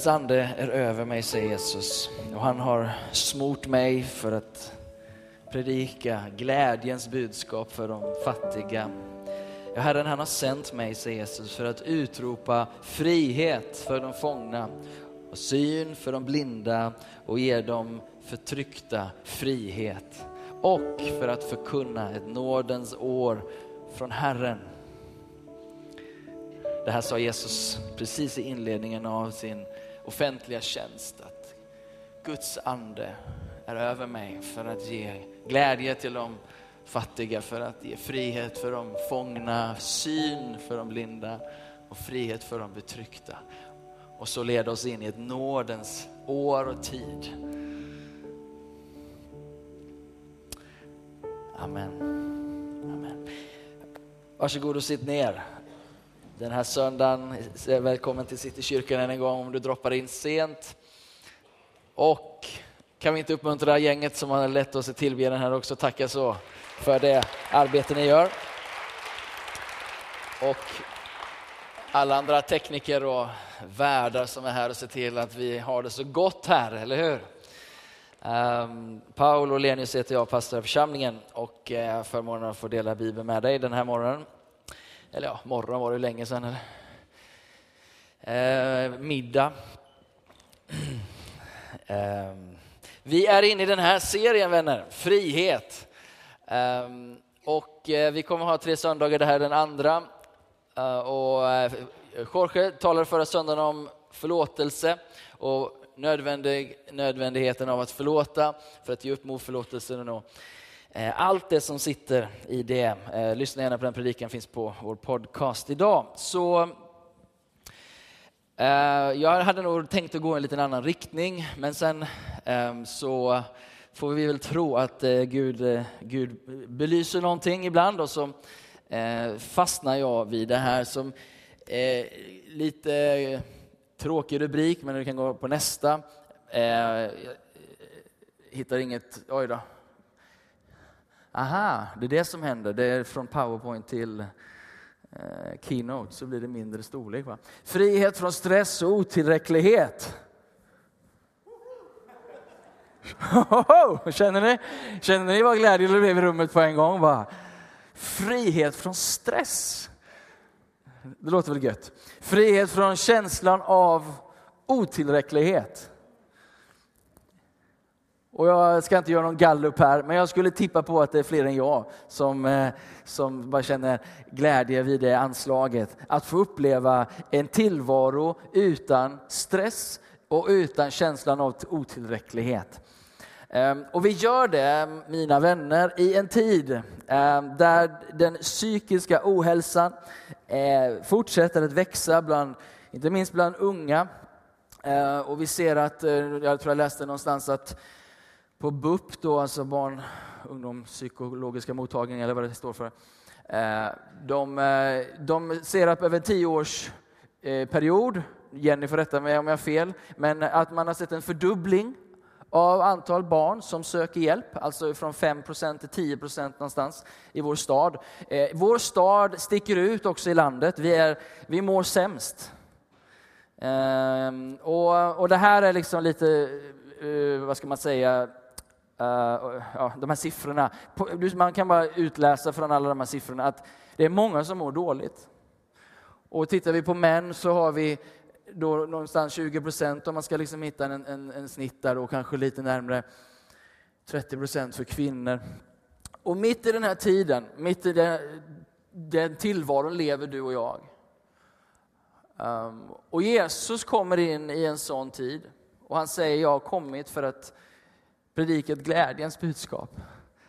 Herrens ande är över mig, säger Jesus. Och han har smort mig för att predika glädjens budskap för de fattiga. Ja, Herren han har sänt mig, säger Jesus, för att utropa frihet för de fångna och syn för de blinda och ge dem förtryckta frihet. Och för att förkunna ett nådens år från Herren. Det här sa Jesus precis i inledningen av sin offentliga tjänst. Att Guds ande är över mig för att ge glädje till de fattiga, för att ge frihet för de fångna, syn för de blinda och frihet för de betryckta. Och så leda oss in i ett nådens år och tid. Amen. Amen. Varsågod och sitt ner den här söndagen. Välkommen till Citykyrkan än en gång om du droppar in sent. Och kan vi inte uppmuntra gänget som har lett oss i tillbedjan här också, tacka så för det arbete ni gör. Och alla andra tekniker och värdar som är här och ser till att vi har det så gott här, eller hur? Um, Paul och Lenius heter jag, pastor i församlingen och uh, förmånen att få dela Bibeln med dig den här morgonen. Eller ja, morgon var det länge sedan. Uh, middag. Eh, vi är inne i den här serien vänner, frihet. Eh, och eh, vi kommer ha tre söndagar, det här är den andra. Eh, och eh, Jorge talade förra söndagen om förlåtelse och nödvändig, nödvändigheten av att förlåta för att ge upp mot förlåtelsen. Och, eh, Eh, allt det som sitter i det, eh, lyssna gärna på den predikan, finns på vår podcast idag. Så eh, jag hade nog tänkt att gå i en liten annan riktning, men sen ehm, så får vi väl tro att Gud, Gud belyser någonting ibland och så fastnar jag vid det här som lite Tråkig rubrik, men du kan gå på nästa. Jag hittar inget... Oj då. Aha, det är det som händer. Det är från Powerpoint till eh, Keynote, så blir det mindre storlek. Va? Frihet från stress och otillräcklighet. Känner ni, Känner ni vad glädje det blev i rummet på en gång? Va? Frihet från stress. Det låter väl gött? Frihet från känslan av otillräcklighet. Och jag ska inte göra någon gallup här, men jag skulle tippa på att det är fler än jag som, eh, som bara känner glädje vid det anslaget. Att få uppleva en tillvaro utan stress och utan känslan av otillräcklighet. Ehm, och vi gör det, mina vänner, i en tid ehm, där den psykiska ohälsan eh, fortsätter att växa, bland, inte minst bland unga. Ehm, och vi ser att, eh, jag tror jag läste någonstans att på BUP, då, alltså barn ungdomspsykologiska mottagningen, eller vad det står för, eh, de, eh, de ser att över en tioårsperiod, eh, Jenny får rätta mig om jag har fel, men att man har sett en fördubbling av antal barn som söker hjälp, alltså från 5% till 10% någonstans i vår stad. Vår stad sticker ut också i landet, vi, är, vi mår sämst. Ehm, och, och det här är liksom lite, vad ska man säga, Uh, ja, de här siffrorna. Man kan bara utläsa från alla de här siffrorna att det är många som mår dåligt. Och tittar vi på män så har vi då någonstans 20 procent om man ska liksom hitta en, en, en snitt där och kanske lite närmre 30 procent för kvinnor. Och mitt i den här tiden, mitt i den, den tillvaron lever du och jag. Um, och Jesus kommer in i en sån tid och han säger jag har kommit för att predika ett glädjens budskap.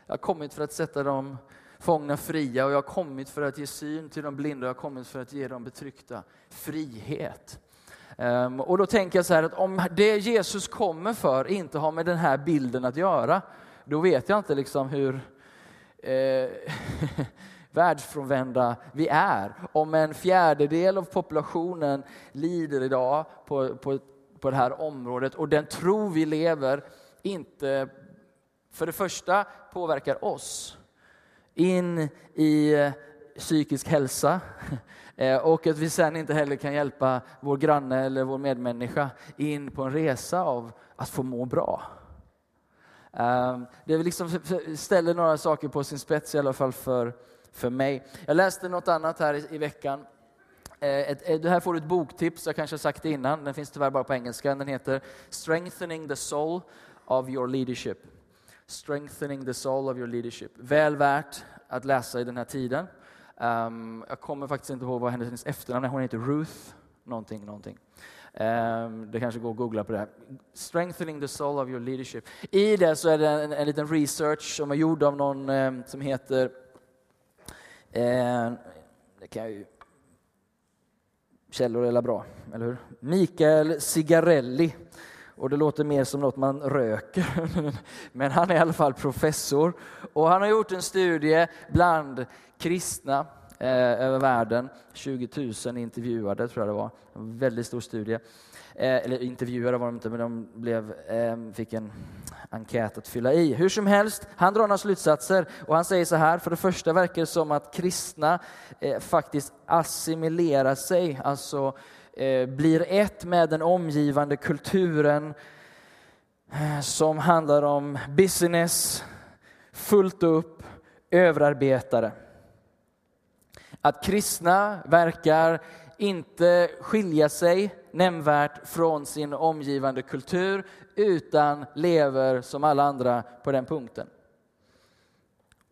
Jag har kommit för att sätta de fångna fria och jag har kommit för att ge syn till de blinda och jag har kommit för att ge de betryckta frihet. Um, och då tänker jag så här att om det Jesus kommer för inte har med den här bilden att göra, då vet jag inte liksom hur eh, världsfrånvända vi är. Om en fjärdedel av populationen lider idag på, på, på det här området och den tro vi lever inte för det första påverkar oss in i psykisk hälsa eh, och att vi sen inte heller kan hjälpa vår granne eller vår medmänniska in på en resa av att få må bra. Ehm, det liksom ställer några saker på sin spets i alla fall för, för mig. Jag läste något annat här i, i veckan. Eh, ett, eh, ett, här får du ett boktips, jag kanske har sagt det innan, den finns tyvärr bara på engelska. Den heter Strengthening the soul of your leadership. Strengthening the soul of your leadership. Väl värt att läsa i den här tiden. Um, jag kommer faktiskt inte ihåg vad hennes efternamn är, hon heter Ruth någonting, någonting. Um, det kanske går att googla på det. Strengthening the soul of your leadership. I det så är det en, en liten research som är gjord av någon um, som heter, Um, det kan jag ju, källor är bra, eller hur? Mikael Cigarelli och det låter mer som något man röker. Men han är i alla fall professor och han har gjort en studie bland kristna eh, över världen. 20 000 intervjuade tror jag det var. En väldigt stor studie. Eh, eller intervjuade var de inte, men de blev, eh, fick en enkät att fylla i. Hur som helst, han drar några slutsatser och han säger så här. För det första verkar det som att kristna eh, faktiskt assimilerar sig, alltså Eh, blir ett med den omgivande kulturen eh, som handlar om business, fullt upp, överarbetare. Att kristna verkar inte skilja sig nämnvärt från sin omgivande kultur utan lever som alla andra på den punkten.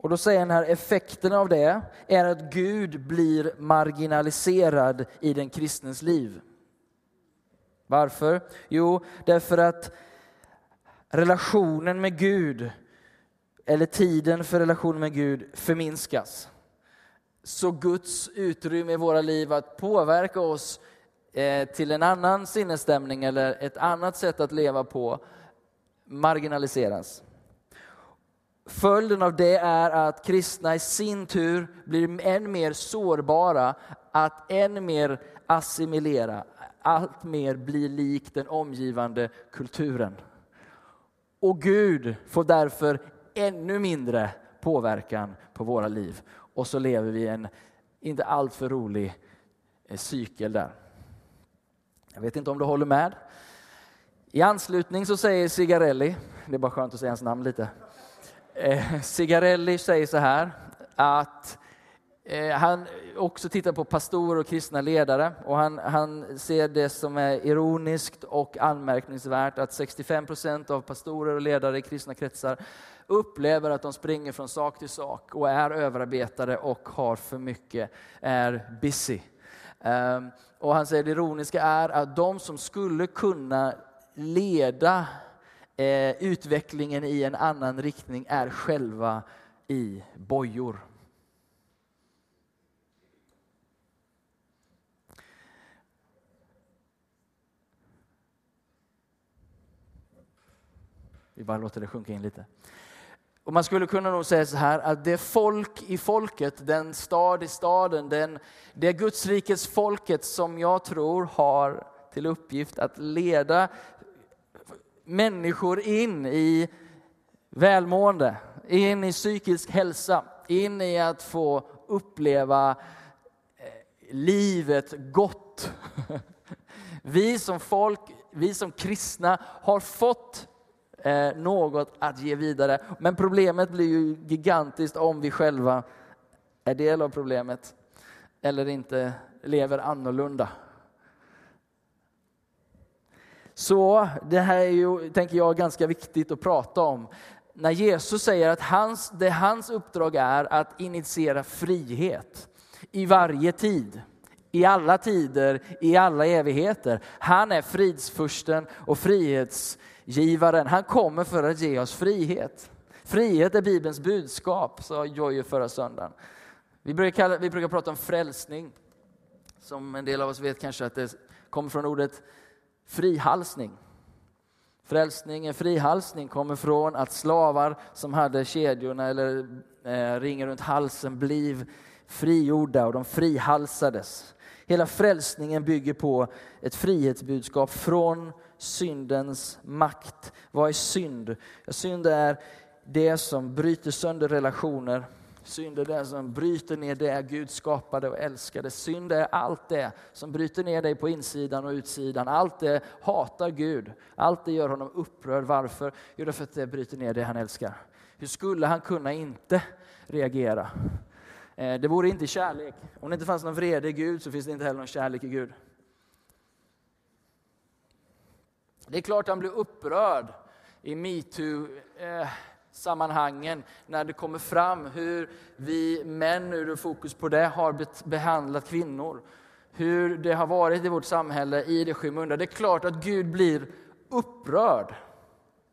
Och då säger han här, effekten av det är att Gud blir marginaliserad i den kristnes liv. Varför? Jo, därför att relationen med Gud, eller tiden för relationen med Gud, förminskas. Så Guds utrymme i våra liv att påverka oss eh, till en annan sinnesstämning eller ett annat sätt att leva på marginaliseras. Följden av det är att kristna i sin tur blir än mer sårbara att än mer assimilera, allt mer bli lik den omgivande kulturen. Och Gud får därför ännu mindre påverkan på våra liv. Och så lever vi i en inte alltför rolig eh, cykel där. Jag vet inte om du håller med. I anslutning så säger Cigarelli, det är bara skönt att säga hans namn lite, Eh, säger så här att eh, han också tittar på pastorer och kristna ledare och han, han ser det som är ironiskt och anmärkningsvärt att 65 procent av pastorer och ledare i kristna kretsar upplever att de springer från sak till sak och är överarbetade och har för mycket, är busy. Ehm, och han säger det ironiska är att de som skulle kunna leda eh, utvecklingen i en annan riktning är själva i bojor. Vi bara låter det sjunka in lite. Och man skulle kunna nog säga så här att det folk i folket, den stad i staden, den, det Gudsrikets folket som jag tror har till uppgift att leda människor in i välmående, in i psykisk hälsa, in i att få uppleva eh, livet gott. Vi som folk, vi som kristna har fått eh, något att ge vidare. Men problemet blir ju gigantiskt om vi själva är del av problemet eller inte lever annorlunda. Så det här är ju, tänker jag, ganska viktigt att prata om. När Jesus säger att hans, det hans uppdrag är att initiera frihet i varje tid, i alla tider, i alla evigheter. Han är fridsfursten och frihetsgivaren. Han kommer för att ge oss frihet. Frihet är Bibelns budskap, sa Joje förra söndagen. Vi brukar, kalla, vi brukar prata om frälsning, som en del av oss vet kanske att det kommer från ordet frihalsning. Frälsningen, frihalsning kommer från att slavar som hade kedjorna eller eh, ringen runt halsen blev frigjorda och de frihalsades. Hela frälsningen bygger på ett frihetsbudskap från syndens makt. Vad är synd? Synd är det som bryter sönder relationer, Synd är det som bryter ner det Gud skapade och älskade. Synd är allt det som bryter ner dig på insidan och utsidan. Allt det hatar Gud. Allt det gör honom upprörd. Varför? Jo, därför att det bryter ner det han älskar. Hur skulle han kunna inte reagera? Eh, det vore inte kärlek. Om det inte fanns någon vrede i Gud så finns det inte heller någon kärlek i Gud. Det är klart han blir upprörd i MeToo eh, sammanhangen, när det kommer fram hur vi män, nu är fokus på det, har behandlat kvinnor. Hur det har varit i vårt samhälle i det skymunda. Det är klart att Gud blir upprörd.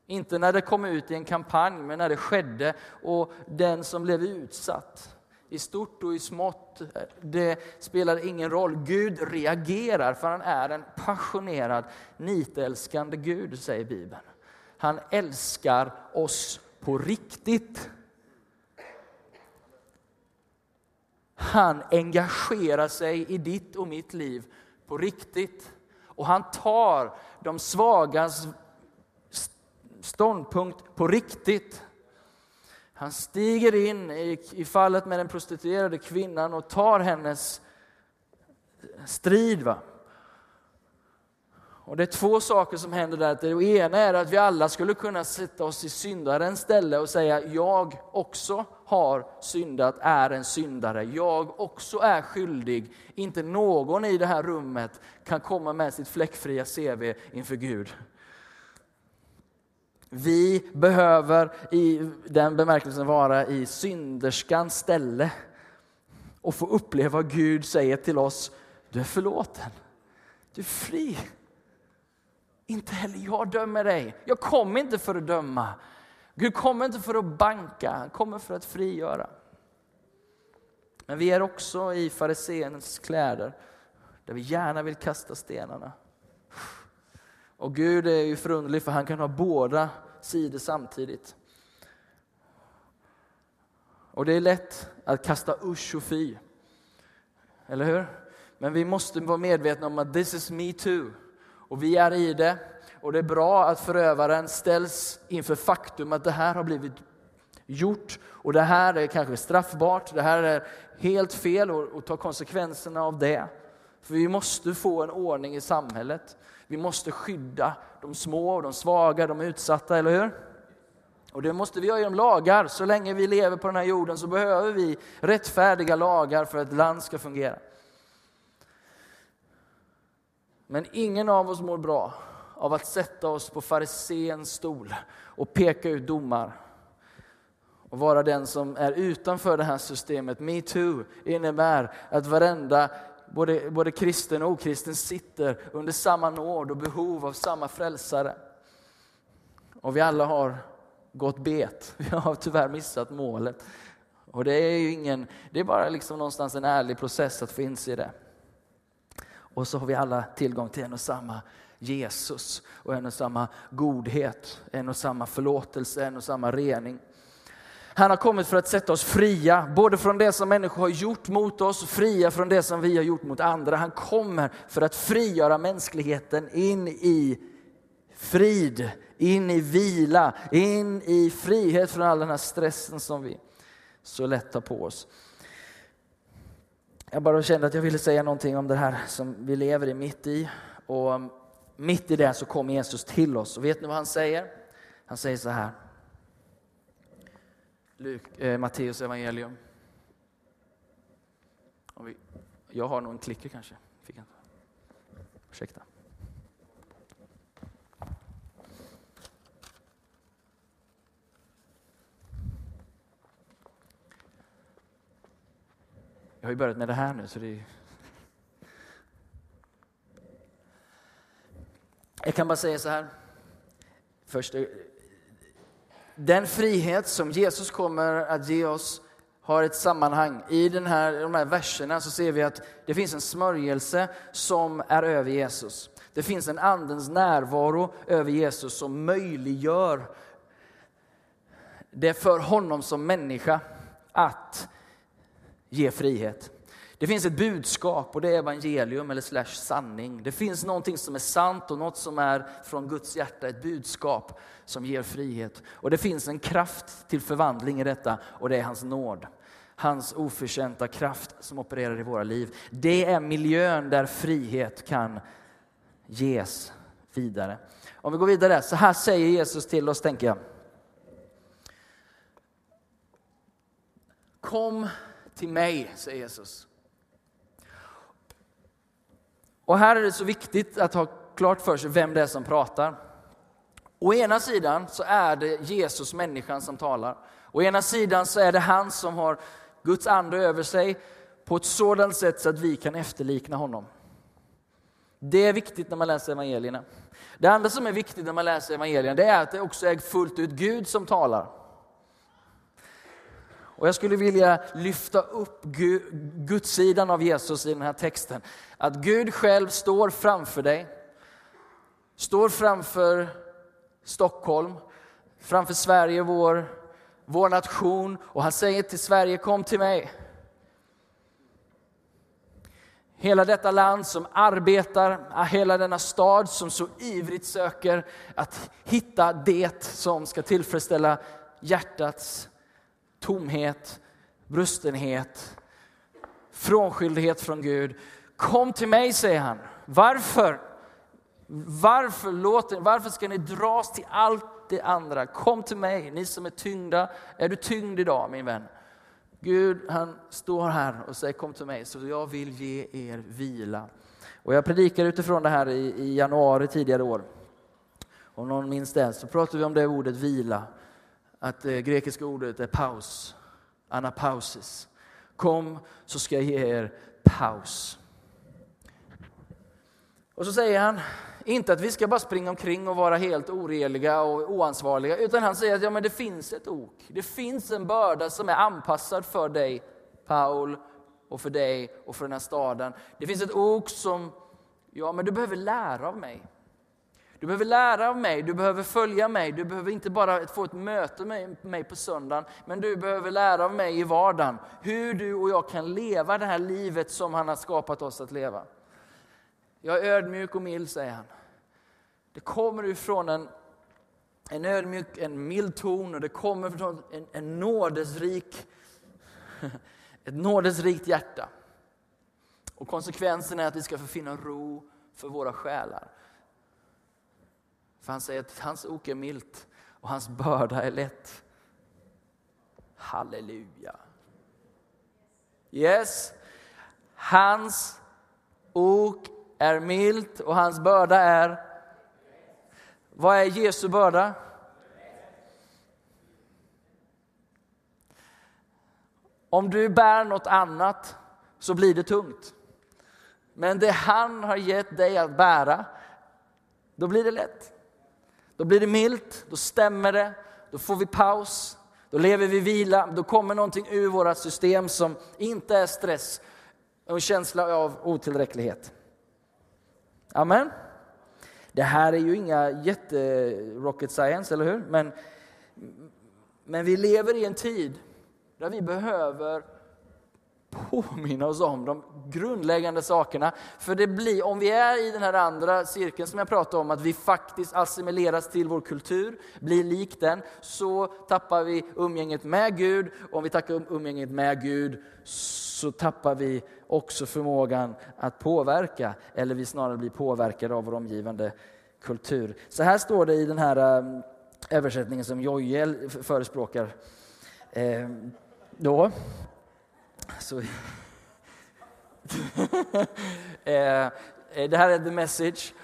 Inte när det kom ut i en kampanj, men när det skedde och den som blev utsatt i stort och i smått, det spelar ingen roll. Gud reagerar för han är en passionerad, nitälskande Gud, säger Bibeln. Han älskar oss på riktigt. Han engagerar sig i ditt och mitt liv på riktigt. Och han tar de svagas ståndpunkt på riktigt. Han stiger in i, fallet med den prostituerade kvinnan och tar hennes strid. Va? Och Det är två saker som händer där. Det ena är att vi alla skulle kunna sätta oss i syndarens ställe och säga jag också har syndat, är en syndare. Jag också är skyldig. Inte någon i det här rummet kan komma med sitt fläckfria CV inför Gud. Vi behöver i den bemärkelsen vara i synderskans ställe och få uppleva vad Gud säger till oss. Du är förlåten. Du är fri. Inte heller jag dömer dig. Jag kommer inte för att döma. Gud kommer inte för att banka, han kommer för att frigöra. Men vi är också i fariséns kläder, där vi gärna vill kasta stenarna. Och Gud är ju förunderlig för han kan ha båda sidor samtidigt. Och det är lätt att kasta usch och fy. Eller hur? Men vi måste vara medvetna om att this is me too. Och vi är i det. Och det är bra att förövaren ställs inför faktum att det här har blivit gjort och det här är kanske straffbart, det här är helt fel och, och ta konsekvenserna av det. För vi måste få en ordning i samhället. Vi måste skydda de små, de svaga, de utsatta, eller hur? Och det måste vi göra genom lagar. Så länge vi lever på den här jorden så behöver vi rättfärdiga lagar för att ett land ska fungera. Men ingen av oss mår bra av att sätta oss på fariséns stol och peka ut domar och vara den som är utanför det här systemet. Metoo innebär att varenda både, både kristen och okristen sitter under samma nåd och behov av samma frälsare. Och vi alla har gått bet. Vi har tyvärr missat målet. Och det är ju ingen, det är bara liksom någonstans en ärlig process att få inse det. Och så har vi alla tillgång till en och samma Jesus och en och samma godhet, en och samma förlåtelse, en och samma rening. Han har kommit för att sätta oss fria, både från det som människor har gjort mot oss, fria från det som vi har gjort mot andra. Han kommer för att frigöra mänskligheten in i frid, in i vila, in i frihet från all den här stressen som vi så lätt tar på oss. Jag bara kände att jag ville säga någonting om det här som vi lever i mitt i. Och um, mitt i det så kom Jesus till oss. Och vet ni vad han säger? Han säger så här. Luk, eh, Matteus evangelium. Vi, jag har nog en klicker kanske. Fick jag. Ursäkta. Jag har ju börjat med det här nu så det är... Jag kan bara säga så här. Först, eh, den frihet som Jesus kommer att ge oss har ett sammanhang. I den här, de här verserna så ser vi att det finns en smörjelse som är över Jesus. Det finns en andens närvaro över Jesus som möjliggör det för honom som människa att ge frihet. Det finns ett budskap och det är evangelium eller slash sanning. Det finns någonting som är sant och något som är från Guds hjärta, ett budskap som ger frihet. Och det finns en kraft till förvandling i detta och det är hans nåd. hans oförtjänta kraft som opererar i våra liv. Det är miljön där frihet kan ges vidare. Om vi går vidare, så här säger Jesus till oss, tänker jag. Kom till mig, säger Jesus. Och här är det så viktigt att ha klart för sig vem det är som pratar. Å ena sidan så är det Jesus, människan, som talar. Å ena sidan så är det han som har Guds ande över sig på ett sådant sätt så att vi kan efterlikna honom. Det är viktigt när man läser evangelierna. Det andra som är viktigt när man läser evangelierna det är att det också är fullt ut Gud som talar. Och jag skulle vilja lyfta upp Guds sidan av Jesus i den här texten. Att Gud själv står framför dig, står framför Stockholm, framför Sverige, vår, vår nation. Och han säger till Sverige, kom till mig. Hela detta land som arbetar, hela denna stad som så ivrigt söker att hitta det som ska tillfredsställa hjärtats tomhet, brustenhet, frånskildhet från Gud. Kom till mig, säger han. Varför? Varför, låter, varför ska ni dras till allt det andra? Kom till mig, ni som är tyngda. Är du tyngd idag, min vän? Gud, han står här och säger kom till mig, så jag vill ge er vila. Och jag predikade utifrån det här i, i januari tidigare år. Om någon minns det, så pratade vi om det ordet vila att det grekiska ordet är paus, anapausis. Kom så ska jag ge er paus. Och så säger han, inte att vi ska bara springa omkring och vara helt oreliga och oansvariga, utan han säger att ja, men det finns ett ok. Det finns en börda som är anpassad för dig, Paul, och för dig och för den här staden. Det finns ett ok som, ja men du behöver lära av mig. Du behöver lära av mig, du behöver följa mig, du behöver inte bara få ett möte med mig på söndagen, men du behöver lära av mig i vardagen hur du och jag kan leva det här livet som han har skapat oss att leva. Jag är ödmjuk och mild, säger han. Det kommer ifrån en, en ödmjuk, en mild ton och det kommer från en, en nådesrik, ett nådesrikt hjärta. Och konsekvensen är att vi ska få finna ro för våra själar. För han säger att hans ok är milt och hans börda är lätt. Halleluja. Yes, hans ok är milt och hans börda är... Vad är Jesu börda? Om du bär något annat så blir det tungt. Men det han har gett dig att bära, då blir det lätt. Då blir det milt, då stämmer det, då får vi paus, då lever vi vila, då kommer någonting ur vårt system som inte är stress och en känsla av otillräcklighet. Amen. Det här är ju inga jätte-rocket science, eller hur? Men, men vi lever i en tid där vi behöver påminna oss om de grundläggande sakerna. För det blir, om vi är i den här andra cirkeln som jag pratade om, att vi faktiskt assimileras till vår kultur, blir lik den, så tappar vi umgänget med Gud. Om vi tappar um-, umgänget med Gud så tappar vi också förmågan att påverka, eller vi snarare blir påverkade av vår omgivande kultur. Så här står det i den här eh, översättningen som Jojel förespråkar. Eh, då. Så, eh, eh, det här är the message.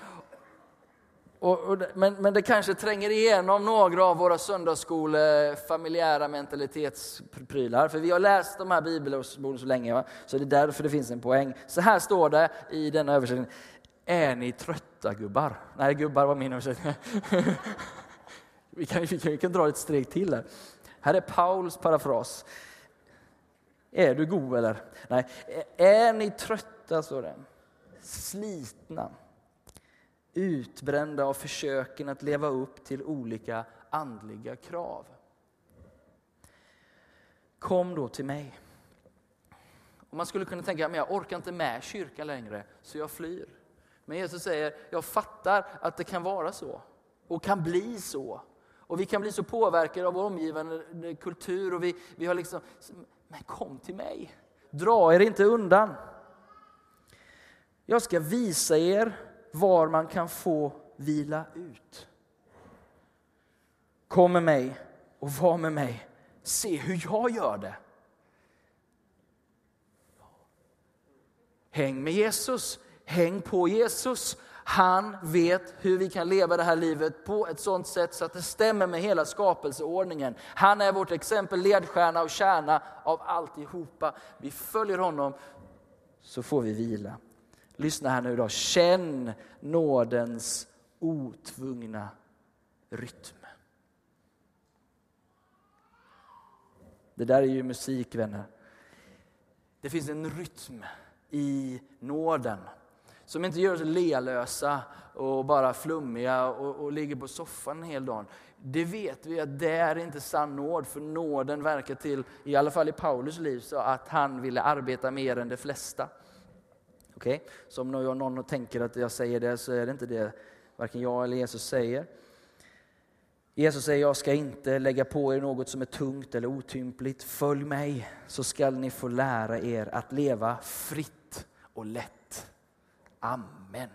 Och, och, men, men det kanske tränger igenom några av våra söndagsskole familjära mentalitetsprylar. För vi har läst de här bibelorden så länge, va? så det är därför det finns en poäng. Så här står det i denna översättning. Är ni trötta gubbar? Nej, gubbar var min översättning. vi, kan, vi, kan, vi kan dra ett steg till här. Här är Pauls parafras. Är du god eller? Nej. Är ni trötta, står det. Slitna. Utbrända av försöken att leva upp till olika andliga krav. Kom då till mig. Och man skulle kunna tänka, att jag orkar inte med kyrkan längre, så jag flyr. Men Jesus säger, jag fattar att det kan vara så och kan bli så Och vi kan bli så påverkade av vår omgivande kultur och vi, vi har liksom, men kom till mig. Dra er inte undan. Jag ska visa er var man kan få vila ut. Kom med mig och var med mig. Se hur jag gör det. Häng med Jesus, häng på Jesus. Han vet hur vi kan leva det här livet på ett sådant sätt så att det stämmer med hela skapelseordningen. Han är vårt exempel, ledstjärna och kärna av alltihopa. Vi följer honom så får vi vila. Lyssna här nu då. Känn nådens otvungna rytm. Det där är ju musik, vänner. Det finns en rytm i nåden som inte gör oss lealösa och bara flummiga och, och ligger på soffan en hel dag. Det vet vi att det är inte sann nåd, för nåden verkar till, i alla fall i Paulus liv, så att han ville arbeta mer än de flesta. Okej? Okay? Så om någon tänker att jag säger det så är det inte det varken jag eller Jesus säger. Jesus säger, jag ska inte lägga på er något som är tungt eller otympligt. Följ mig så skall ni få lära er att leva fritt och lätt. Amen.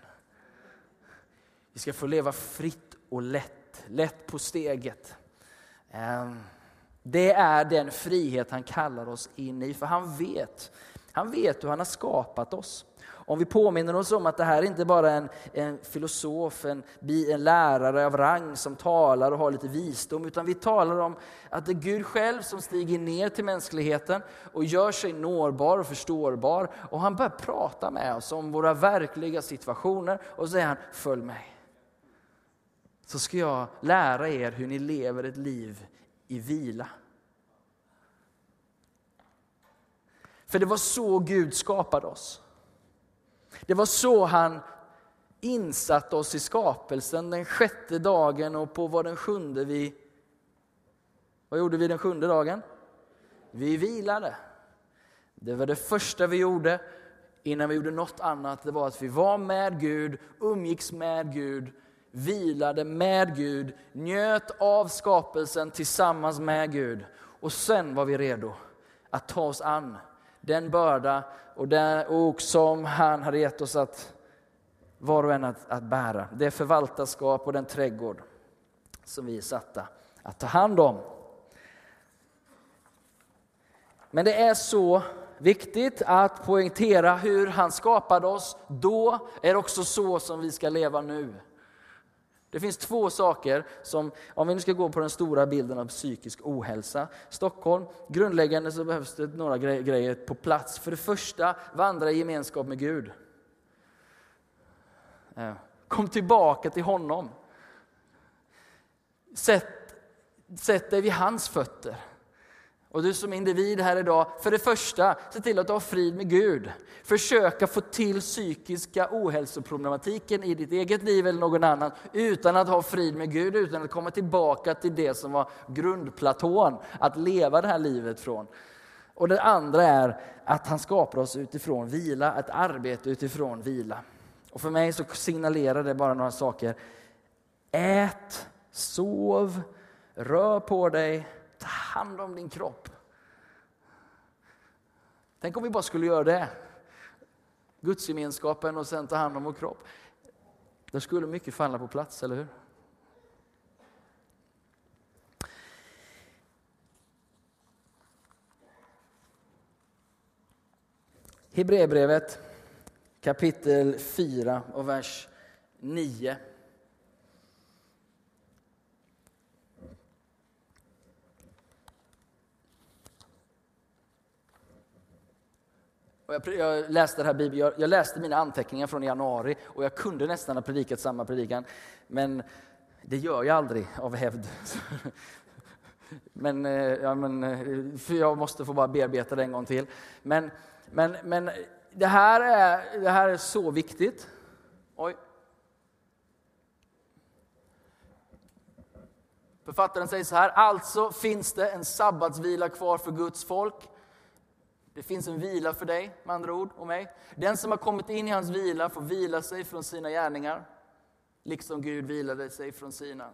Vi ska få leva fritt och lätt, lätt på steget. Ehm, det är den frihet han kallar oss in i, för han vet, han vet hur han har skapat oss. Om vi påminner oss om att det här är inte bara en, en filosof, en, en lärare av rang som talar och har lite visdom, utan vi talar om att det är Gud själv som stiger ner till mänskligheten och gör sig nårbar och förstårbar. Och han börjar prata med oss om våra verkliga situationer och säger han, följ mig. Så ska jag lära er hur ni lever ett liv i vila. För det var så Gud skapade oss. Det var så han insatte oss i skapelsen den sjätte dagen och på vad den sjunde vi... Vad gjorde vi den sjunde dagen? Vi vilade. Det var det första vi gjorde innan vi gjorde något annat. Det var att vi var med Gud, umgicks med Gud, vilade med Gud, njöt av skapelsen tillsammans med Gud. Och sen var vi redo att ta oss an den börda och den ok som han hade gett oss att var och en att, att bära. Det förvaltarskap och den trädgård som vi är satta att ta hand om. Men det är så viktigt att poängtera hur han skapade oss då, är också så som vi ska leva nu. Det finns två saker som, om vi nu ska gå på den stora bilden av psykisk ohälsa. Stockholm, grundläggande så behövs det några grejer på plats. För det första, vandra i gemenskap med Gud. Eh, kom tillbaka till honom. Sätt, sätt dig vid hans fötter. Och du som individ här idag, för det första, se till att du har frid med Gud. Försöka få till psykiska ohälsoproblematiken i ditt eget liv eller någon annan utan att ha frid med Gud, utan att komma tillbaka till det som var grundplatån att leva det här livet från. Och det andra är att han skapar oss utifrån vila, ett arbete utifrån vila. Och för mig så signalerar det bara några saker. Ät, sov, rör på dig, Ta hand om din kropp. Tänk om vi bara skulle göra det. Gudsgemenskapen och sen ta hand om vår kropp. Där skulle mycket falla på plats, eller hur? Hebreerbrevet kapitel 4 och vers 9. Och jag, jag, läste det här Bibeln, jag, jag, läste mina anteckningar från januari och jag kunde nästan ha predikat samma predikan. Men det gör jag aldrig av hävd. Men, eh, ja, men eh, för jag måste få bara bearbeta det en gång till. Men, men, men det, här är, det här är så viktigt. Oj. Författaren säger så här, alltså finns det en sabbatsvila kvar för Guds folk. Det finns en vila för dig, med andra ord, och mig. Den som har kommit in i hans vila får vila sig från sina gärningar, liksom Gud vilade sig från sina.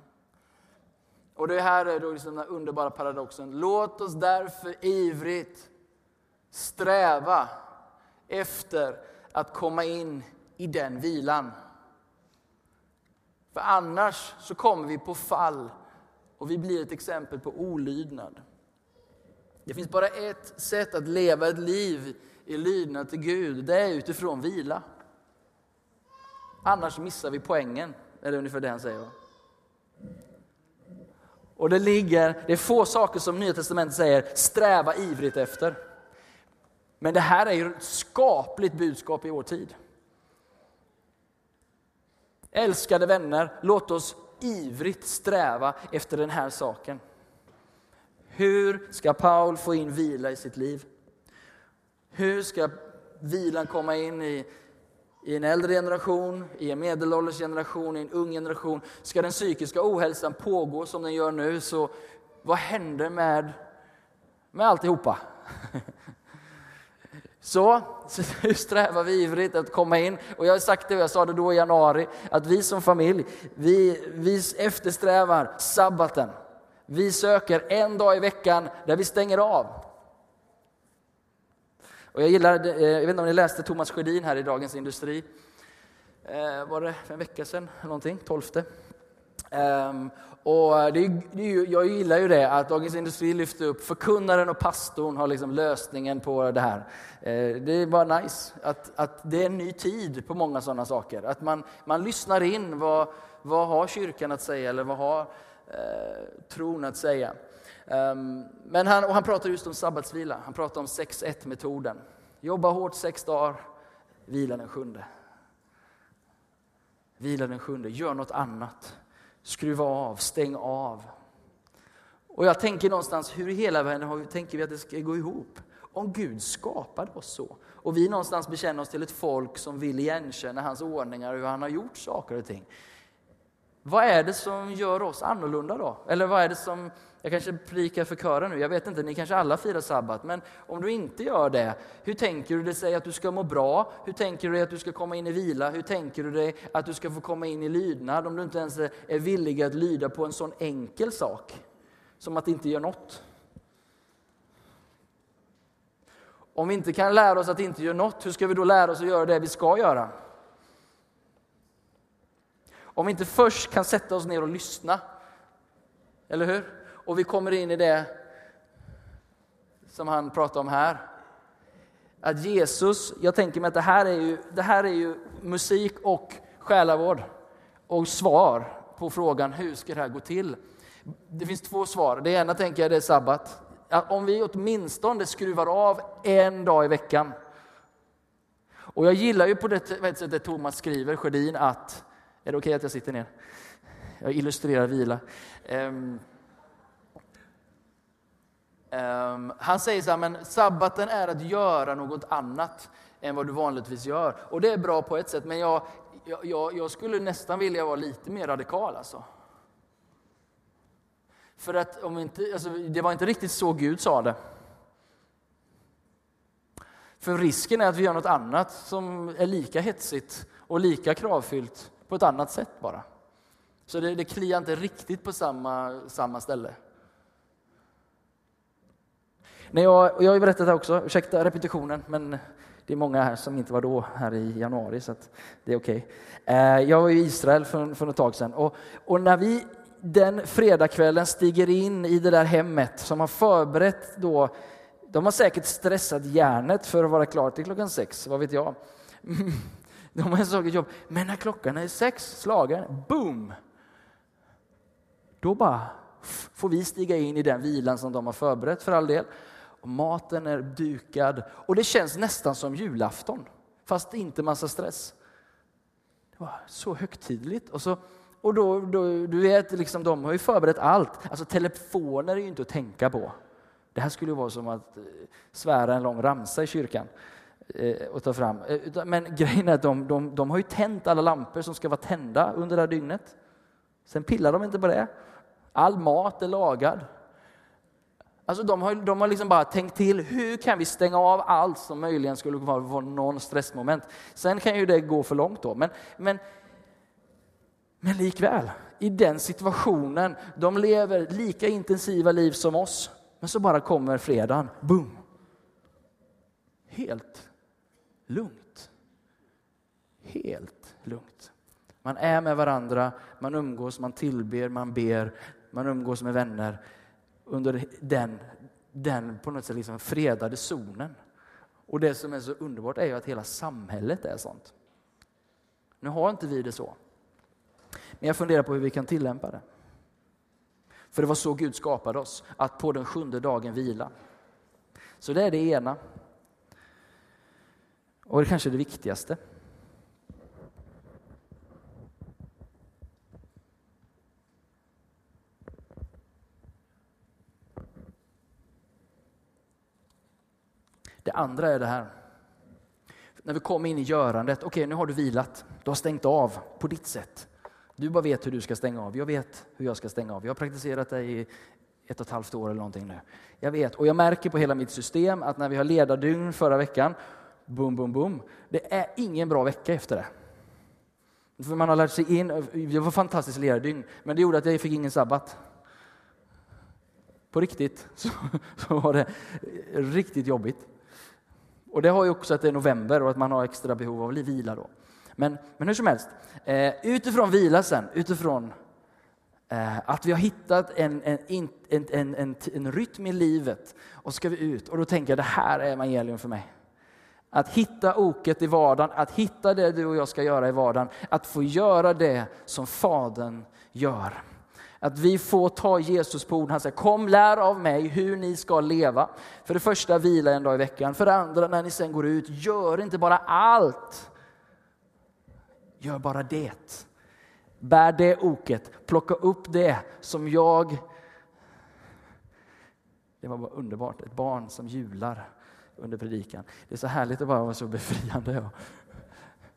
Och det här är då liksom den underbara paradoxen. Låt oss därför ivrigt sträva efter att komma in i den vilan. För annars så kommer vi på fall och vi blir ett exempel på olydnad. Det finns bara ett sätt att leva ett liv i lydnad till Gud. Det är utifrån vila. Annars missar vi poängen, är det ungefär det han säger. Och det ligger, det är få saker som Nya Testamentet säger sträva ivrigt efter. Men det här är ju ett skapligt budskap i vår tid. Älskade vänner, låt oss ivrigt sträva efter den här saken. Hur ska Paul få in vila i sitt liv? Hur ska vilan komma in i, i en äldre generation, i en medelålders generation, i en ung generation? Ska den psykiska ohälsan pågå som den gör nu, så vad händer med, med alltihopa? Så, nu strävar vi ivrigt att komma in. Och jag har sagt det, jag sa det då i januari, att vi som familj, vi, vi eftersträvar sabbaten. Vi söker en dag i veckan där vi stänger av. Och jag gillar, eh, jag vet inte om ni läste Thomas Sjödin här i Dagens Industri. Eh, var det för en vecka sedan, någonting, tolfte. Um, och det, det, jag gillar ju det att Dagens Industri lyfter upp förkunnaren och pastorn har liksom lösningen på det här. Uh, det är bara nice att, att det är en ny tid på många sådana saker. Att man, man lyssnar in vad, vad har kyrkan att säga eller vad har Eh, tron att säga. Um, men han, och han pratar just om sabbatsvila, han pratar om 6-1-metoden. Jobba hårt sex dagar, vila den sjunde. Vila den sjunde, gör något annat skruva av, stäng av. Och jag tänker någonstans, hur i hela världen tänker vi att det ska gå ihop? Om Gud skapade oss så och vi någonstans bekänner oss till ett folk som vill igenkänna hans ordningar och hur han har gjort saker och ting. Vad är det som gör oss annorlunda då? Eller vad är det som, jag kanske predikar för kören nu, jag vet inte, ni kanske alla firar sabbat, men om du inte gör det, hur tänker du dig att du ska må bra? Hur tänker du dig att du ska komma in i vila? Hur tänker du dig att du ska få komma in i lydnad om du inte ens är villig att lyda på en sån enkel sak som att inte göra något? Om vi inte kan lära oss att inte göra något, hur ska vi då lära oss att göra det vi ska göra? Om vi inte först kan sätta oss ner och lyssna, eller hur? Och vi kommer in i det som han pratar om här. Att Jesus, jag tänker mig att det här är ju, det här är ju musik och själavård och svar på frågan hur ska det här gå till? Det finns två svar. Det ena tänker jag det är sabbat. Att om vi åtminstone skruvar av en dag i veckan. Och jag gillar ju på det sättet Thomas skriver, Sjödin, att är det okej okay att jag sitter ner? Jag illustrerar vila. Um, um, han säger så här, men sabbaten är att göra något annat än vad du vanligtvis gör. Och det är bra på ett sätt, men jag, jag, jag skulle nästan vilja vara lite mer radikal alltså. För att om inte, alltså, det var inte riktigt så Gud sa det. För risken är att vi gör något annat som är lika hetsigt och lika kravfyllt på ett annat sätt bara. Så det, det kliar inte riktigt på samma, samma ställe. När jag, jag har ju berättat det också, ursäkta repetitionen, men det är många här som inte var då, här i januari, så det är okej. Okay. Jag var i Israel för, för ett tag sedan och, och när vi den fredagskvällen stiger in i det där hemmet som har förberett då, de har säkert stressat hjärnet för att vara klar till klockan sex, vad vet jag. De har tagit jobb. Men när klockan är sex slagen, boom! Då bara får vi stiga in i den vilan som de har förberett för all del. Och maten är dukad och det känns nästan som julafton, fast inte massa stress. Det var så högtidligt. Och, så, och då, då, du vet, liksom, de har ju förberett allt. Alltså telefoner är ju inte att tänka på. Det här skulle vara som att eh, svära en lång ramsa i kyrkan eh, ta fram. Eh, men grejen är att de, de, de har ju tänt alla lampor som ska vara tända under det här dygnet. Sen pillar de inte på det. All mat är lagad. Alltså de har, de har liksom bara tänkt till, hur kan vi stänga av allt som möjligen skulle vara någon stressmoment? Sen kan ju det gå för långt då. Men, men, Men likväl, i den situationen, de lever lika intensiva liv som oss. Men så bara kommer fredagen, boom. Helt lugnt. Helt lugnt. Man är med varandra, man umgås, man tillber, man ber, man umgås med vänner under den, den på något sätt liksom fredade zonen. Och det som är så underbart är ju att hela samhället är sånt. Nu har inte vi det så. Men jag funderar på hur vi kan tillämpa det. För det var så Gud skapade oss, att på den sjunde dagen vila. Så det är det ena. Och det kanske är det viktigaste. Det andra är det här. När vi kommer in i görandet, okej okay, nu har du vilat, du har stängt av på ditt sätt. Du bara vet hur du ska stänga av, jag vet hur jag ska stänga av. Jag har praktiserat det i ett och ett halvt år eller någonting nu. Jag vet, och jag märker på hela mitt system att när vi har ledardygn förra veckan, boom, boom, boom, det är ingen bra vecka efter det. För man har lärt sig in, det var fantastiskt lerdygn, men det gjorde att jag fick ingen sabbat. På riktigt så, så var det riktigt jobbigt. Och det har ju också att det är november och att man har extra behov av vila då. Men, men hur som helst, eh, utifrån vila sen, utifrån eh, att vi har hittat en, en, en, en, en, en rytm i livet och ska vi ut och då tänker jag det här är evangelium för mig. Att hitta oket i vardagen, att hitta det du och jag ska göra i vardagen, att få göra det som Fadern gör. Att vi får ta Jesus på orden. Han säger kom lär av mig hur ni ska leva. För det första vila en dag i veckan. För det andra när ni sen går ut, gör inte bara allt. Gör bara det. Bär det oket, plocka upp det som jag... Det var bara underbart, ett barn som jular under predikan. Det är så härligt att bara vara så befriande.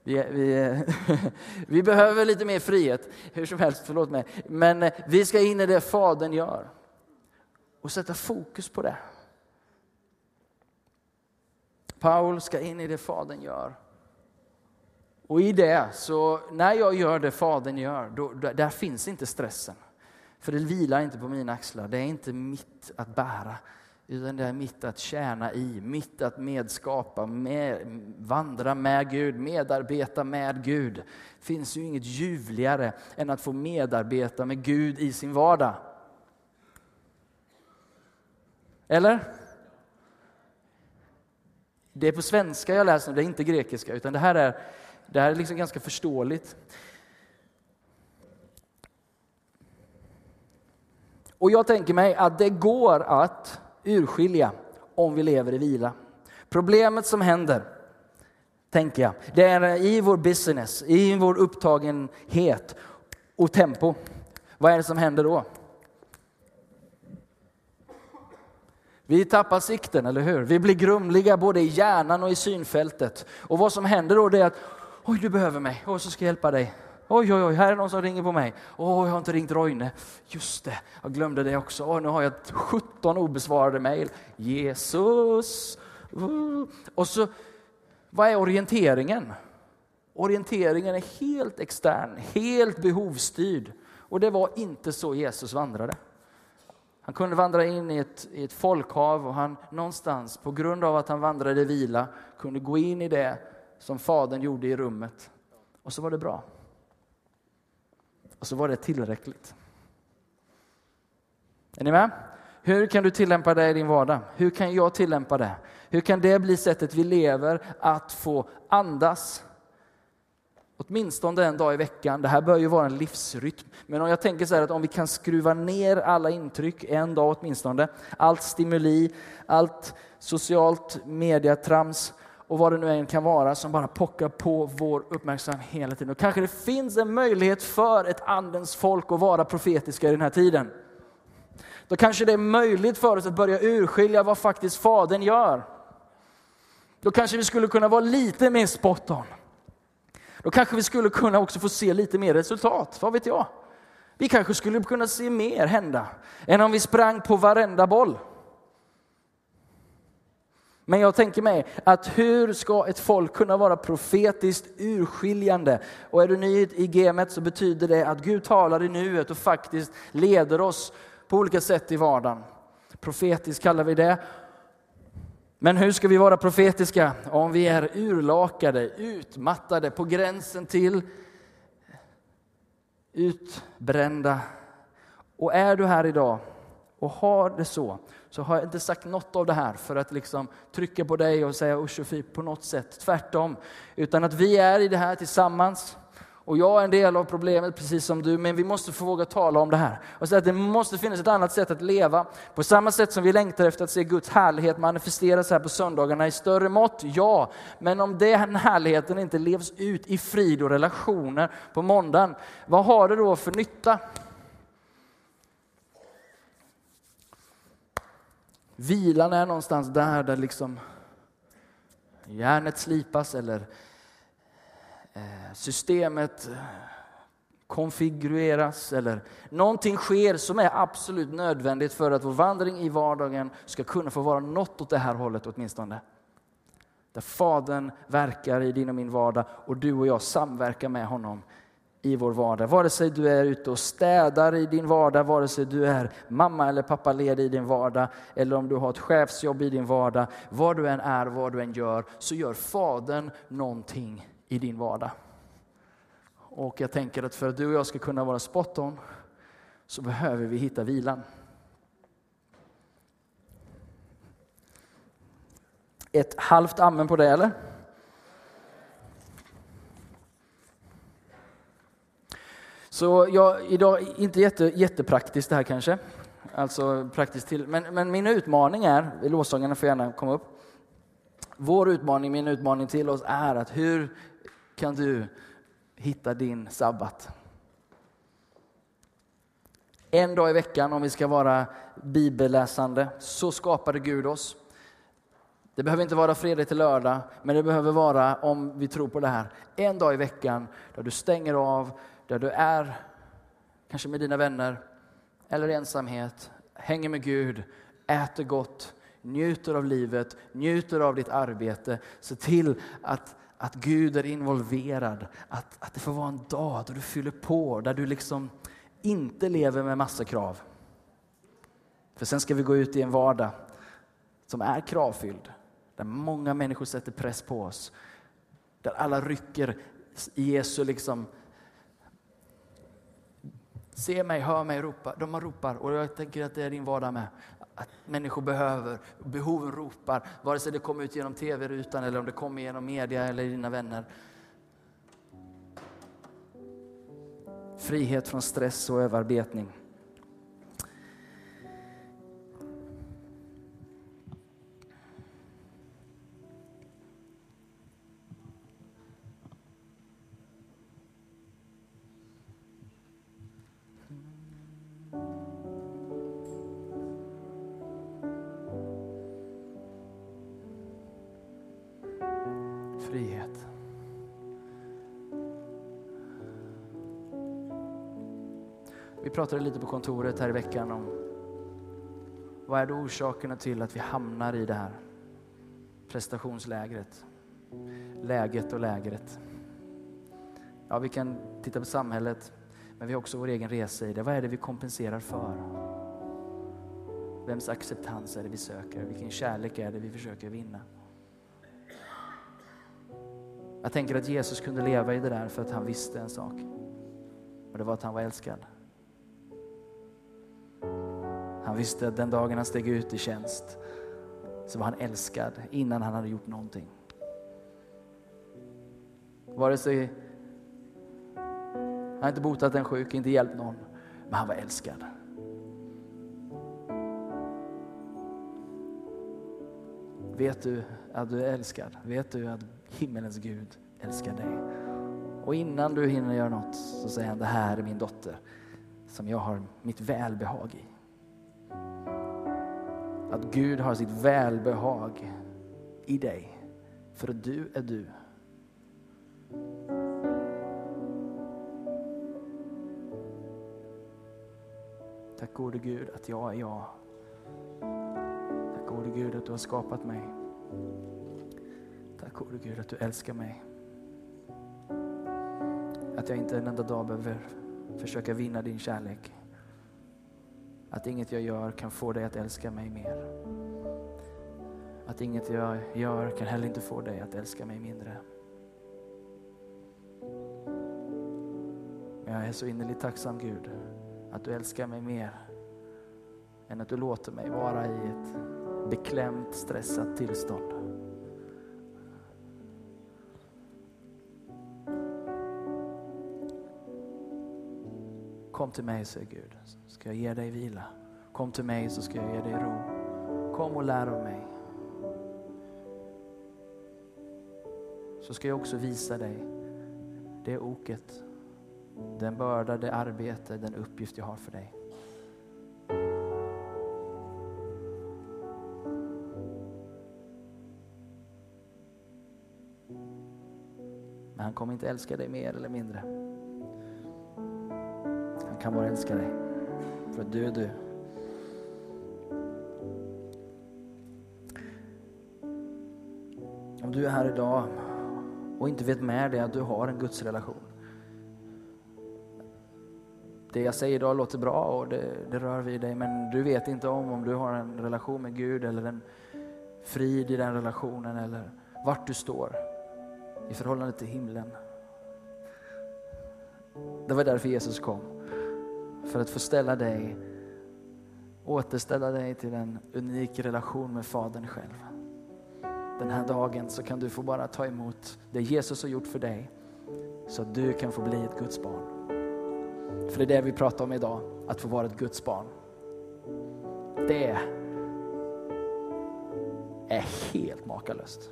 Vi, vi, vi, behöver lite mer frihet, hur som helst, förlåt mig. Men eh, vi ska in i det Fadern gör och sätta fokus på det. Paul ska in i det Fadern gör. Och i det, så när jag gör det Fadern gör, då, där finns inte stressen. För det vilar inte på mina axlar, det är inte mitt att bära. Utan det är mitt att tjäna i, mitt att medskapa, med, vandra med Gud, medarbeta med Gud. Det finns ju inget ljuvligare än att få medarbeta med Gud i sin vardag. Eller? Det är på svenska jag läser, det är inte grekiska, utan det här är, det här är liksom ganska förståeligt. Och jag tänker mig att det går att urskilja om vi lever i vila. Problemet som händer, tänker jag, det är i vår business, i vår upptagenhet och tempo. Vad är det som händer då? Vi tappar sikten, eller hur? Vi blir grumliga både i hjärnan och i synfältet. Och vad som händer då är att, oj du behöver mig, och så ska jag hjälpa dig. Oj, oj, oj, här är någon som ringer på mig. Åh, jag har inte ringt Roine. Just det, jag glömde det också. Åh, nu har jag 17 obesvarade mejl. Jesus! Uh. Och så, vad är orienteringen? Orienteringen är helt extern, helt behovsstyrd. Och det var inte så Jesus vandrade. Han kunde vandra in i ett, i ett folkhav och han någonstans, på grund av att han vandrade i vila, kunde gå in i det som Fadern gjorde i rummet. Och så var det bra. Och så var det tillräckligt. Är ni med? Hur kan du tillämpa det i din vardag? Hur kan jag tillämpa det? Hur kan det bli sättet vi lever att få andas? Åtminstone en dag i veckan. Det här bör ju vara en livsrytm. Men om jag tänker så här att om vi kan skruva ner alla intryck en dag åtminstone, allt stimuli, allt socialt mediatrams, och vad det nu än kan vara som bara pockar på vår uppmärksamhet hela tiden. Och kanske det finns en möjlighet för ett andens folk att vara profetiska i den här tiden. Då kanske det är möjligt för oss att börja urskilja vad faktiskt Fadern gör. Då kanske vi skulle kunna vara lite mer spot on. Då kanske vi skulle kunna också få se lite mer resultat, vad vet jag? Vi kanske skulle kunna se mer hända än om vi sprang på varenda boll. Men jag tänker mig att hur ska ett folk kunna vara profetiskt urskiljande? Och är du ny i gamet så betyder det att Gud talar i nuet och faktiskt leder oss på olika sätt i vardagen. Profetiskt kallar vi det. Men hur ska vi vara profetiska om vi är urlakade, utmattade, på gränsen till utbrända? Och är du här idag och har det så, så har jag inte sagt något av det här för att liksom trycka på dig och säga usch och fy på något sätt. Tvärtom. Utan att vi är i det här tillsammans. Och jag är en del av problemet precis som du, men vi måste få våga tala om det här. Och säga att det måste finnas ett annat sätt att leva. På samma sätt som vi längtar efter att se Guds härlighet manifesteras här på söndagarna i större mått, ja. Men om den härligheten inte levs ut i frid och relationer på måndagen, vad har det då för nytta? Vilan är någonstans där, där liksom järnet slipas eller eh, systemet eh, konfigureras eller någonting sker som är absolut nödvändigt för att vår vandring i vardagen ska kunna få vara något åt det här hållet åtminstone. Där Fadern verkar i din och min vardag och du och jag samverkar med honom i vår vardag. Vare sig du är ute och städar i din vardag, vare sig du är mamma eller pappa ledig i din vardag, eller om du har ett chefsjobb i din vardag. Vad du än är, vad du än gör, så gör Fadern någonting i din vardag. Och jag tänker att för att du och jag ska kunna vara spot on, så behöver vi hitta vilan. Ett halvt amen på det, eller? Så jag, idag, inte jätte, jättepraktiskt det här kanske, alltså praktiskt till, men, men min utmaning är, lovsångarna får gärna komma upp. Vår utmaning, min utmaning till oss är att hur kan du hitta din sabbat? En dag i veckan, om vi ska vara bibelläsande, så skapade Gud oss. Det behöver inte vara fredag till lördag, men det behöver vara, om vi tror på det här, en dag i veckan där du stänger av, där du är, kanske med dina vänner eller i ensamhet, hänger med Gud, äter gott, njuter av livet, njuter av ditt arbete. Se till att, att Gud är involverad, att, att det får vara en dag då du fyller på, där du liksom inte lever med massa krav. För sen ska vi gå ut i en vardag som är kravfylld, där många människor sätter press på oss, där alla rycker i Jesu liksom Se mig, hör mig, ropa. De ropar och jag tänker att det är din vardag med. Att människor behöver, behoven ropar, vare sig det kommer ut genom tv-rutan eller om det kommer genom media eller dina vänner. Frihet från stress och överarbetning. Frihet. Vi pratade lite på kontoret här i veckan om vad är då orsakerna till att vi hamnar i det här prestationslägret? Läget och lägret. Ja, vi kan titta på samhället, men vi har också vår egen resa i det. Vad är det vi kompenserar för? Vems acceptans är det vi söker? Vilken kärlek är det vi försöker vinna? Jag tänker att Jesus kunde leva i det där för att han visste en sak. Och det var att han var älskad. Han visste att den dagen han steg ut i tjänst så var han älskad innan han hade gjort någonting. Vare sig han inte botat en sjuk, inte hjälpt någon, men han var älskad. Vet du att du är älskad? Vet du att himmelens Gud älskar dig? Och innan du hinner göra något så säger han, det här är min dotter som jag har mitt välbehag i. Att Gud har sitt välbehag i dig. För att du är du. Tack gode Gud att jag är jag. Gode Gud att du har skapat mig. Tack gode Gud att du älskar mig. Att jag inte en enda dag behöver försöka vinna din kärlek. Att inget jag gör kan få dig att älska mig mer. Att inget jag gör kan heller inte få dig att älska mig mindre. Men jag är så innerligt tacksam Gud att du älskar mig mer än att du låter mig vara i ett beklämt, stressat tillstånd. Kom till mig, säger Gud, så ska jag ge dig vila. Kom till mig så ska jag ge dig ro. Kom och lär av mig. Så ska jag också visa dig det oket, den börda, det arbete, den uppgift jag har för dig. Kommer inte älska dig mer eller mindre. Han kan bara älska dig. För att du är du. Om du är här idag och inte vet med dig att du har en gudsrelation. Det jag säger idag låter bra och det, det rör vid dig men du vet inte om om du har en relation med Gud eller en frid i den relationen eller vart du står i förhållande till himlen. Det var därför Jesus kom. För att få ställa dig, återställa dig till en unik relation med Fadern själv. Den här dagen så kan du få bara ta emot det Jesus har gjort för dig så att du kan få bli ett Guds barn. För det är det vi pratar om idag, att få vara ett Guds barn. Det är helt makalöst.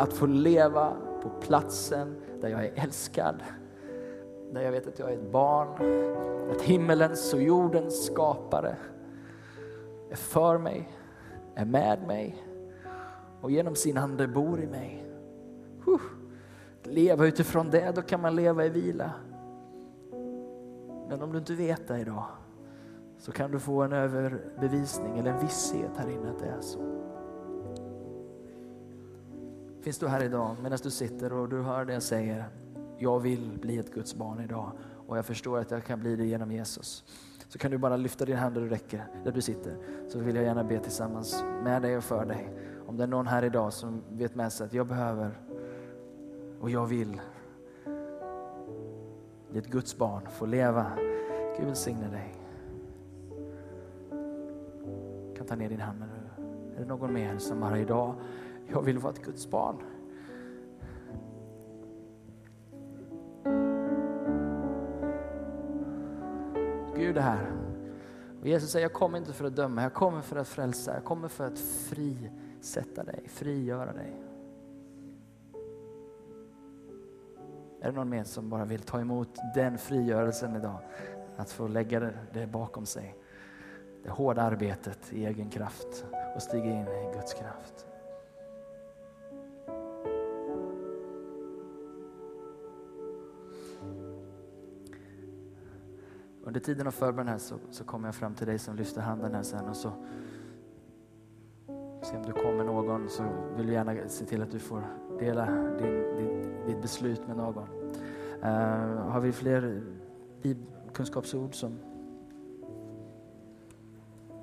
Att få leva på platsen där jag är älskad, där jag vet att jag är ett barn, att himmelens och jordens skapare är för mig, är med mig och genom sin ande bor i mig. Huh. leva utifrån det, då kan man leva i vila. Men om du inte vet det idag så kan du få en överbevisning eller en visshet här inne att det är så. Finns du här idag medan du sitter och du hör det jag säger. Jag vill bli ett Guds barn idag och jag förstår att jag kan bli det genom Jesus. Så kan du bara lyfta din hand där du räcker, där du sitter. Så vill jag gärna be tillsammans med dig och för dig. Om det är någon här idag som vet med sig att jag behöver och jag vill bli ett Guds barn, få leva. Gud välsigne dig. Du kan ta ner din hand. Är det någon mer som bara idag jag vill vara ett Guds barn. Gud är här. Och Jesus säger, jag kommer inte för att döma, jag kommer för att frälsa, jag kommer för att frisätta dig, frigöra dig. Är det någon mer som bara vill ta emot den frigörelsen idag? Att få lägga det bakom sig. Det hårda arbetet i egen kraft och stiga in i Guds kraft. Under tiden av förbön här så, så kommer jag fram till dig som lyfter handen här sen och så se om du kommer någon så vill du gärna se till att du får dela din, din, ditt beslut med någon. Uh, har vi fler kunskapsord som